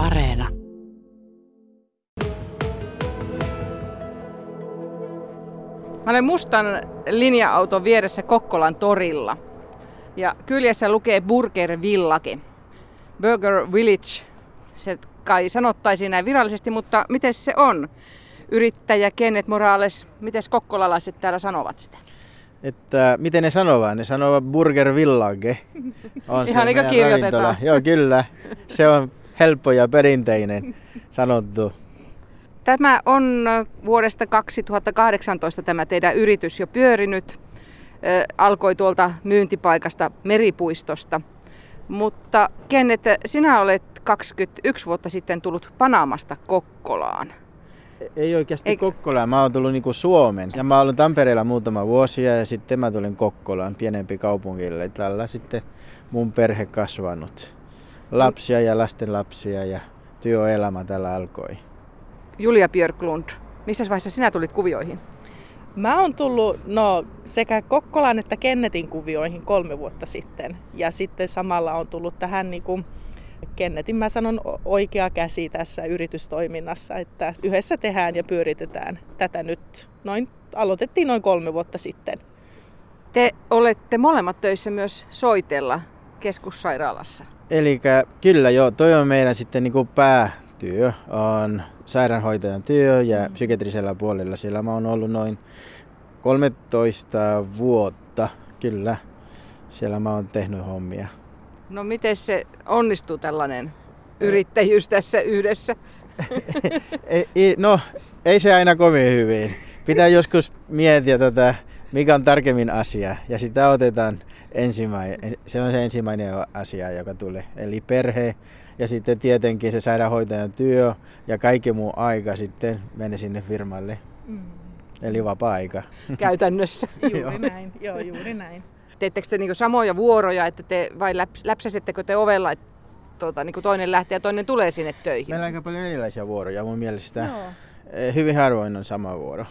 Areena. Mä olen mustan linja-auton vieressä Kokkolan torilla. Ja kyljessä lukee Burger Village. Burger Village, se kai sanottaisiin näin virallisesti, mutta miten se on? Yrittäjä Kenneth Morales, miten kokkolalaiset täällä sanovat sitä? Että miten ne sanovat? Ne sanovat Burger Village. On Ihan niin kuin kirjoitetaan. Ravintola. Joo, kyllä. Se on helppo ja perinteinen sanottu. Tämä on vuodesta 2018 tämä teidän yritys jo pyörinyt. Alkoi tuolta myyntipaikasta Meripuistosta. Mutta Kennet, sinä olet 21 vuotta sitten tullut Panamasta Kokkolaan. Ei oikeasti Eik... Kokkolaan, mä oon tullut niinku Suomen. Ja mä olen Tampereella muutama vuosia ja sitten mä tulin Kokkolaan, pienempi kaupungille. Tällä sitten mun perhe kasvanut. Lapsia ja lasten lapsia ja työelämä tällä alkoi. Julia Björklund, missä vaiheessa sinä tulit kuvioihin? Mä oon tullut no, sekä Kokkolan että Kennetin kuvioihin kolme vuotta sitten. Ja sitten samalla on tullut tähän niin kuin Kennetin mä sanon oikea käsi tässä yritystoiminnassa, että yhdessä tehdään ja pyöritetään tätä nyt. Noin, aloitettiin noin kolme vuotta sitten. Te olette molemmat töissä myös Soitella keskussairaalassa. Eli kyllä joo, toi on meidän sitten niin kuin päätyö, on sairaanhoitajan työ ja mm. psykiatrisella puolella. Siellä mä oon ollut noin 13 vuotta, kyllä. Siellä mä oon tehnyt hommia. No miten se onnistuu tällainen yrittäjyys tässä yhdessä? no, ei se aina kovin hyvin. Pitää joskus miettiä tätä, mikä on tarkemmin asia, ja sitä otetaan ensimmäinen. Se on se ensimmäinen asia, joka tulee. Eli perhe, ja sitten tietenkin se sairaanhoitajan työ ja kaikki muu aika sitten menee sinne firmalle. Mm. Eli vapaa-aika. Käytännössä. juuri näin, joo juuri näin teettekö te niin samoja vuoroja, että te, vai läps, läpsäsettekö te ovella, että tuota, niin toinen lähtee ja toinen tulee sinne töihin? Meillä on aika paljon erilaisia vuoroja mun mielestä. Joo. Eh, hyvin harvoin on sama vuoro.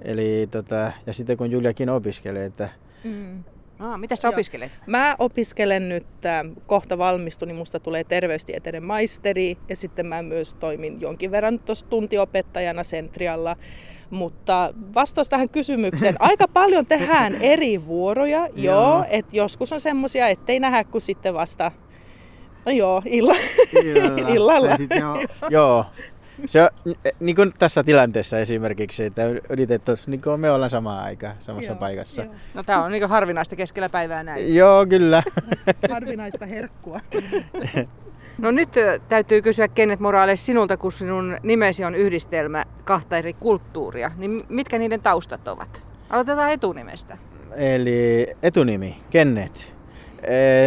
Eli, tota, ja sitten kun Juliakin opiskelee, että mm. Ah, mitä sä opiskelet? Mä opiskelen nyt, äh, kohta valmistun, niin musta tulee terveystieteiden maisteri ja sitten mä myös toimin jonkin verran tuossa tuntiopettajana Sentrialla. Mutta vastaus tähän kysymykseen, aika paljon tehdään eri vuoroja, joo, että joskus on semmoisia, ettei nähdä kuin sitten vasta, no joo, illa. illalla. illalla. joo, joo, se on niin kuin tässä tilanteessa esimerkiksi, että yritettäisiin, niin kuin me ollaan samaan aikaan samassa joo, paikassa. Joo. No tämä on niin harvinaista keskellä päivää näin. Joo, kyllä. Harvinaista herkkua. No nyt täytyy kysyä Kenneth Morales sinulta, kun sinun nimesi on yhdistelmä kahta eri kulttuuria. Niin mitkä niiden taustat ovat? Aloitetaan etunimestä. Eli etunimi, Kenneth.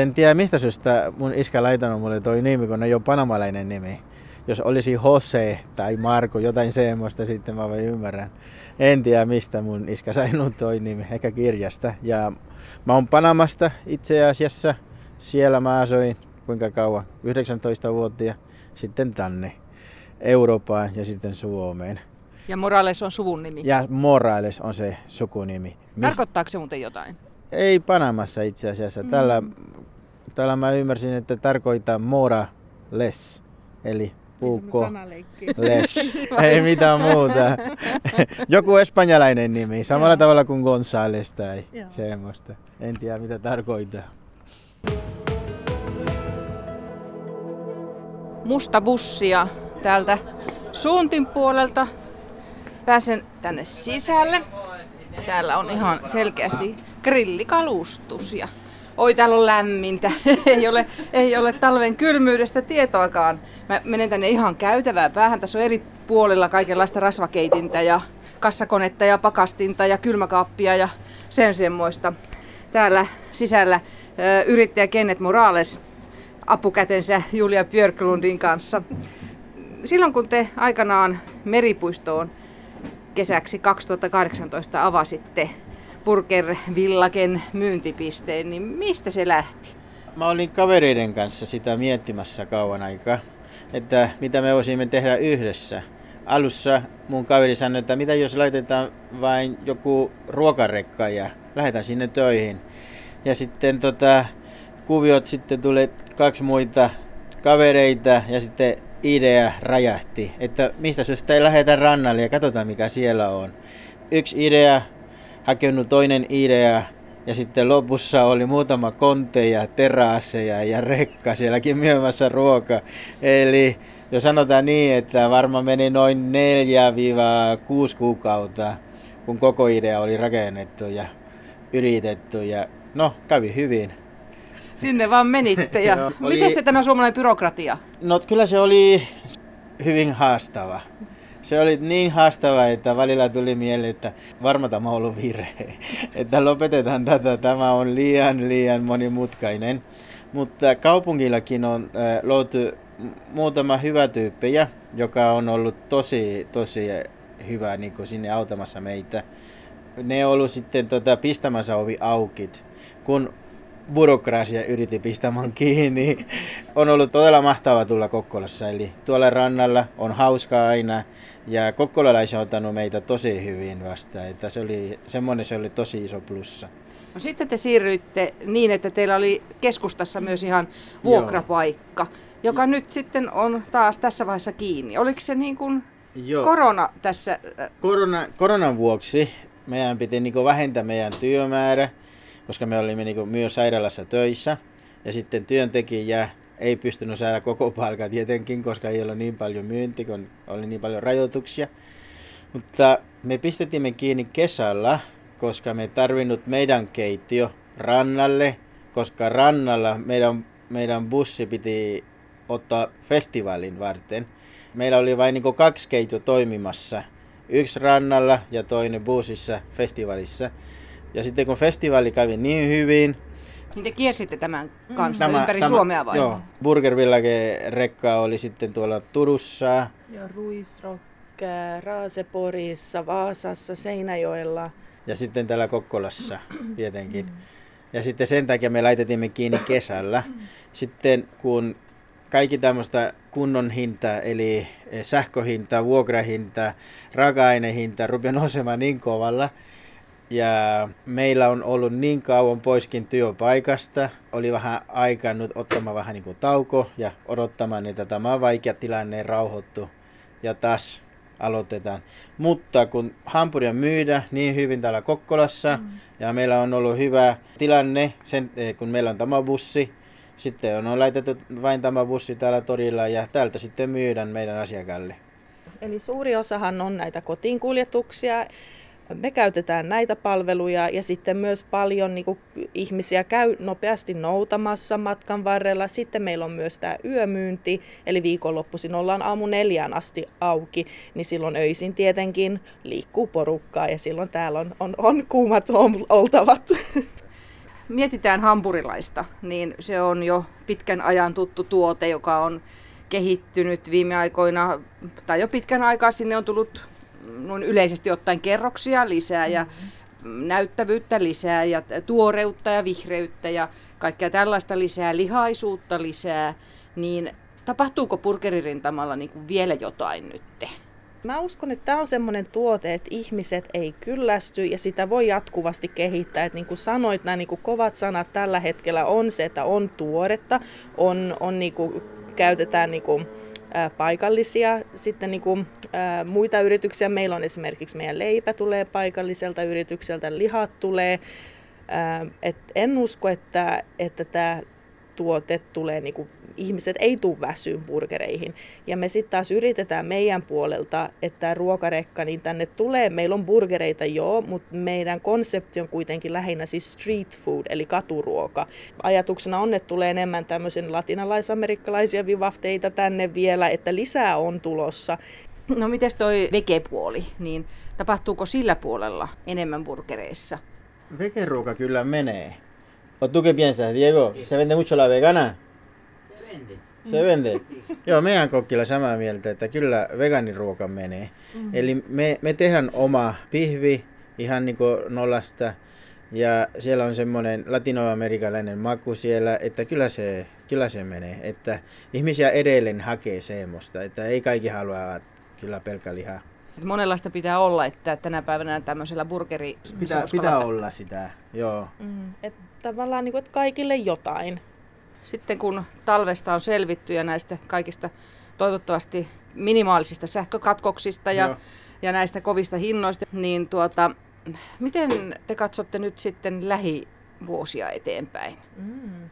En tiedä mistä syystä mun iskä laitanut mulle toi nimi, kun ei ole panamalainen nimi. Jos olisi Jose tai Marko, jotain semmoista, sitten mä vain ymmärrän. En tiedä mistä mun iskä sai toi nimi, ehkä kirjasta. Ja mä oon Panamasta itse asiassa. Siellä mä asuin kuinka kauan, 19 vuotta ja sitten tänne Eurooppaan ja sitten Suomeen. Ja Morales on suvun nimi? Ja Morales on se sukunimi. Tarkoittaako se muuten jotain? Ei Panamassa itse asiassa. Mm. Tällä, tällä mä ymmärsin, että tarkoittaa Morales, eli puukko les. Ei mitään muuta. Joku espanjalainen nimi, samalla Joo. tavalla kuin Gonzales tai Joo. semmoista. En tiedä mitä tarkoittaa. musta bussia täältä suuntin puolelta. Pääsen tänne sisälle. Täällä on ihan selkeästi grillikalustus ja oi täällä on lämmintä. ei, ole, ei ole talven kylmyydestä tietoakaan. Mä menen tänne ihan käytävää päähän. Tässä on eri puolilla kaikenlaista rasvakeitintä ja kassakonetta ja pakastinta ja kylmäkaappia ja sen semmoista. Täällä sisällä yrittäjä Kenneth Morales apukätensä Julia Björklundin kanssa. Silloin kun te aikanaan Meripuistoon kesäksi 2018 avasitte Burger Villaken myyntipisteen, niin mistä se lähti? Mä olin kavereiden kanssa sitä miettimässä kauan aikaa, että mitä me voisimme tehdä yhdessä. Alussa mun kaveri sanoi, että mitä jos laitetaan vain joku ruokarekka ja lähdetään sinne töihin. Ja sitten tota, kuviot sitten tuli kaksi muita kavereita ja sitten idea rajahti, että mistä syystä ei lähdetä rannalle ja katsotaan mikä siellä on. Yksi idea, hakenut toinen idea ja sitten lopussa oli muutama konteja, terasseja ja rekka sielläkin myymässä ruoka. Eli jos sanotaan niin, että varmaan meni noin 4-6 kuukautta, kun koko idea oli rakennettu ja yritetty ja no kävi hyvin. Sinne vaan menitte. Ja Joo, oli- Miten se tämä suomalainen byrokratia? No kyllä se oli hyvin haastava. Se oli niin haastava, että välillä tuli mieleen, että varma tämä on ollut virhe. Että lopetetaan tätä, tämä on liian liian monimutkainen. Mutta kaupungillakin on löyty muutama hyvä tyyppejä, joka on ollut tosi, tosi hyvä niin kuin sinne autamassa meitä. Ne on ollut sitten tota, pistämässä ovi auki, kun byrokrasia yritti pistämään kiinni. On ollut todella mahtavaa tulla Kokkolassa, eli tuolla rannalla on hauskaa aina. Ja kokkolalaisia on ottanut meitä tosi hyvin vastaan, että se oli, semmoinen se oli tosi iso plussa. No sitten te siirryitte niin, että teillä oli keskustassa myös ihan vuokrapaikka, joka nyt sitten on taas tässä vaiheessa kiinni. Oliko se niin kuin Joo. korona tässä? äh, Korona, koronan vuoksi meidän piti niin vähentää meidän työmäärä, koska me olimme niin myös sairaalassa töissä. Ja sitten työntekijä ei pystynyt saada koko palkan tietenkin, koska ei ollut niin paljon myynti, kun oli niin paljon rajoituksia. Mutta me pistettimme kiinni kesällä, koska me tarvinnut meidän keittiö rannalle, koska rannalla meidän, meidän bussi piti ottaa festivaalin varten. Meillä oli vain niin kaksi keittiö toimimassa. Yksi rannalla ja toinen bussissa festivaalissa. Ja sitten kun festivaali kävi niin hyvin, Niin te kiersitte tämän kanssa ympäri Suomea vai? Joo, Burger Village rekka oli sitten tuolla Turussa. Ja Ruisrock, Raaseporissa, Vaasassa, Seinäjoella. Ja sitten täällä Kokkolassa tietenkin. Ja sitten sen takia me laitetimme kiinni kesällä. Sitten kun kaikki tämmöistä kunnon hintaa, eli eh, sähköhinta, vuokrahinta, raaka-ainehinta rupeaa nousemaan niin kovalla. Ja meillä on ollut niin kauan poiskin työpaikasta, oli vähän aikaa nyt ottamaan vähän niin kuin tauko ja odottamaan, että tämä vaikea tilanne rauhoittuu ja taas aloitetaan. Mutta kun hampuria myydään niin hyvin täällä Kokkolassa mm. ja meillä on ollut hyvä tilanne, sen, eh, kun meillä on tämä bussi, sitten on laitettu vain tämä bussi täällä torilla ja täältä sitten myydään meidän asiakkaille. Eli suuri osahan on näitä kotiin kuljetuksia. Me käytetään näitä palveluja ja sitten myös paljon niin kuin, ihmisiä käy nopeasti noutamassa matkan varrella. Sitten meillä on myös tämä yömyynti, eli viikonloppuisin ollaan aamu neljään asti auki, niin silloin öisin tietenkin liikkuu porukkaa ja silloin täällä on, on, on kuumat ol- oltavat. Mietitään hampurilaista, niin se on jo pitkän ajan tuttu tuote, joka on kehittynyt viime aikoina, tai jo pitkän aikaa sinne on tullut noin yleisesti ottaen kerroksia lisää ja näyttävyyttä lisää ja tuoreutta ja vihreyttä ja kaikkea tällaista lisää, lihaisuutta lisää, niin tapahtuuko burgeririntamalla niin kuin vielä jotain nytte? Mä uskon, että tämä on semmoinen tuote, että ihmiset ei kyllästy ja sitä voi jatkuvasti kehittää. Et niin kuin sanoit, nämä niin kuin kovat sanat tällä hetkellä on se, että on tuoretta, on, on niin kuin, käytetään niin kuin, paikallisia, sitten niin kuin, ää, muita yrityksiä. Meillä on esimerkiksi meidän leipä tulee paikalliselta yritykseltä, lihat tulee. Ää, et en usko, että, että tämä tuote tulee, niin kuin, ihmiset ei tule väsyyn burgereihin. Ja me sitten taas yritetään meidän puolelta, että tämä ruokarekka, niin tänne tulee, meillä on burgereita joo, mutta meidän konsepti on kuitenkin lähinnä siis street food, eli katuruoka. Ajatuksena on, että tulee enemmän tämmöisen latinalaisamerikkalaisia vivahteita tänne vielä, että lisää on tulossa. No mites toi vegepuoli, niin tapahtuuko sillä puolella enemmän burgereissa? Vegeruoka kyllä menee. ¿O tú qué piensas, Diego? ¿Se vende mucho la vegana? Se vende. Se vende? Joo, meidän kokkilla samaa mieltä, että kyllä vegaaniruoka menee. Mm-hmm. Eli me, me tehdään oma pihvi ihan niin kuin nollasta. Ja siellä on semmoinen latinoamerikalainen maku siellä, että kyllä se, kyllä se menee. Että ihmisiä edelleen hakee semmoista, että ei kaikki halua kyllä pelkkä lihaa. Et monenlaista pitää olla, että tänä päivänä tämmöisellä burgeri... Pitää, pitää olla sitä, joo. Mm. Et tavallaan niin kuin, että kaikille jotain. Sitten kun talvesta on selvitty ja näistä kaikista toivottavasti minimaalisista sähkökatkoksista ja, ja näistä kovista hinnoista, niin tuota, miten te katsotte nyt sitten lähivuosia eteenpäin? Mm.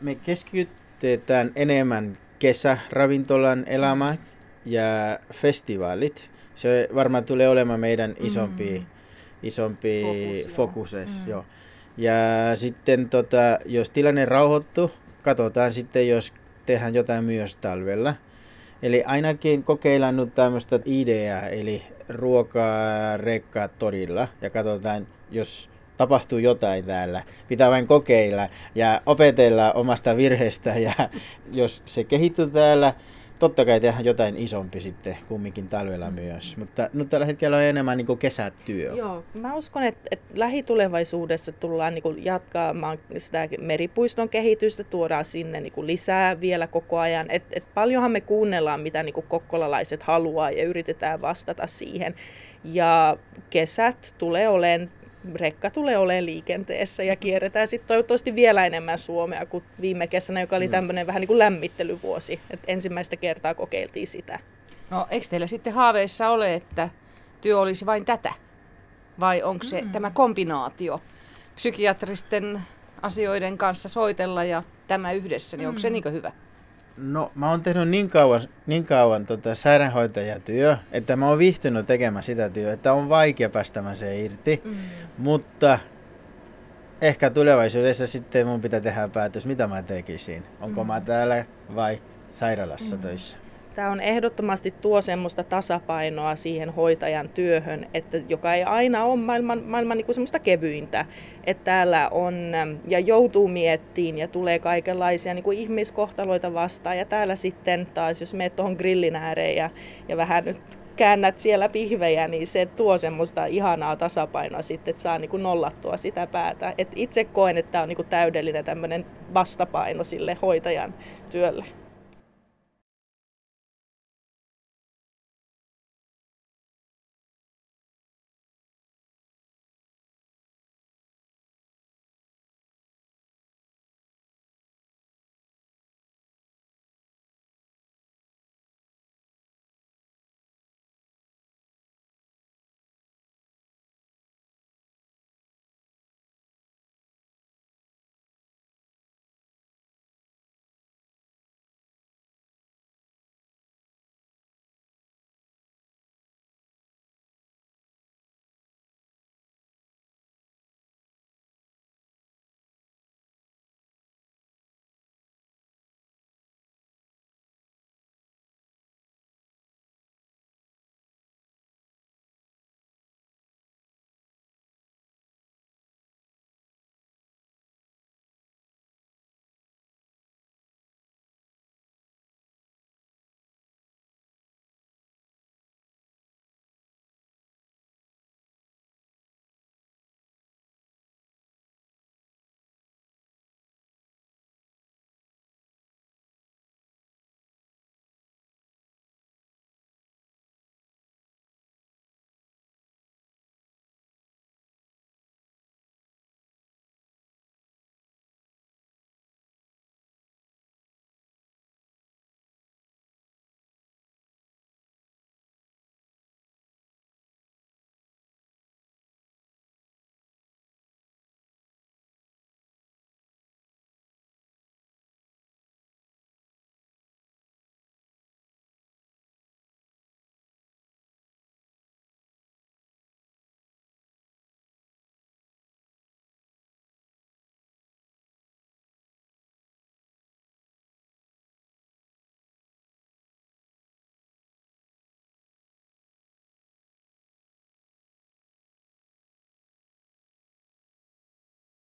me keskitytään enemmän kesäravintolan elämään ja festivaalit. Se varmaan tulee olemaan meidän isompi, mm. Isompi fokus. fokus mm. joo. Ja sitten tota, jos tilanne rauhoittuu, katsotaan sitten, jos tehdään jotain myös talvella. Eli ainakin kokeillaan nyt tämmöistä ideaa, eli ruokaa rekkaa torilla ja katsotaan, jos tapahtuu jotain täällä. Pitää vain kokeilla ja opetella omasta virheestä ja jos se kehittyy täällä, totta kai tehdään jotain isompi sitten kumminkin talvella mm. myös. Mutta nyt tällä hetkellä on enemmän niin kesätyö. Joo, mä uskon, että, että lähitulevaisuudessa tullaan niin kuin jatkamaan sitä meripuiston kehitystä, tuodaan sinne niin kuin lisää vielä koko ajan. Et, et paljonhan me kuunnellaan, mitä niin kuin kokkolalaiset haluaa ja yritetään vastata siihen. Ja kesät tulee olemaan rekka tulee olemaan liikenteessä ja kierretään sitten toivottavasti vielä enemmän Suomea kuin viime kesänä, joka oli mm. tämmöinen vähän niin kuin lämmittelyvuosi. Et ensimmäistä kertaa kokeiltiin sitä. No eikö teillä sitten haaveissa ole, että työ olisi vain tätä? Vai onko se mm. tämä kombinaatio psykiatristen asioiden kanssa soitella ja tämä yhdessä, niin mm. onko se mm. niin hyvä? No mä oon tehnyt niin kauan, niin kauan tota sairaanhoitajatyö, että mä oon viihtynyt tekemään sitä työtä, että on vaikea päästä se irti. Mm. Mutta ehkä tulevaisuudessa sitten mun pitää tehdä päätös, mitä mä tekisin. Onko mm. mä täällä vai sairaalassa mm. töissä. Tämä on ehdottomasti tuo semmoista tasapainoa siihen hoitajan työhön, että joka ei aina ole maailman, maailman niin kuin semmoista kevyintä. Että täällä on ja joutuu miettiin ja tulee kaikenlaisia niin kuin ihmiskohtaloita vastaan. Ja täällä sitten taas, jos menet tuohon grillin ääreen ja, ja vähän nyt käännät siellä pihvejä, niin se tuo semmoista ihanaa tasapainoa sitten, että saa niin kuin nollattua sitä päätä. Et itse koen, että tämä on niin kuin täydellinen tämmöinen vastapaino sille hoitajan työlle.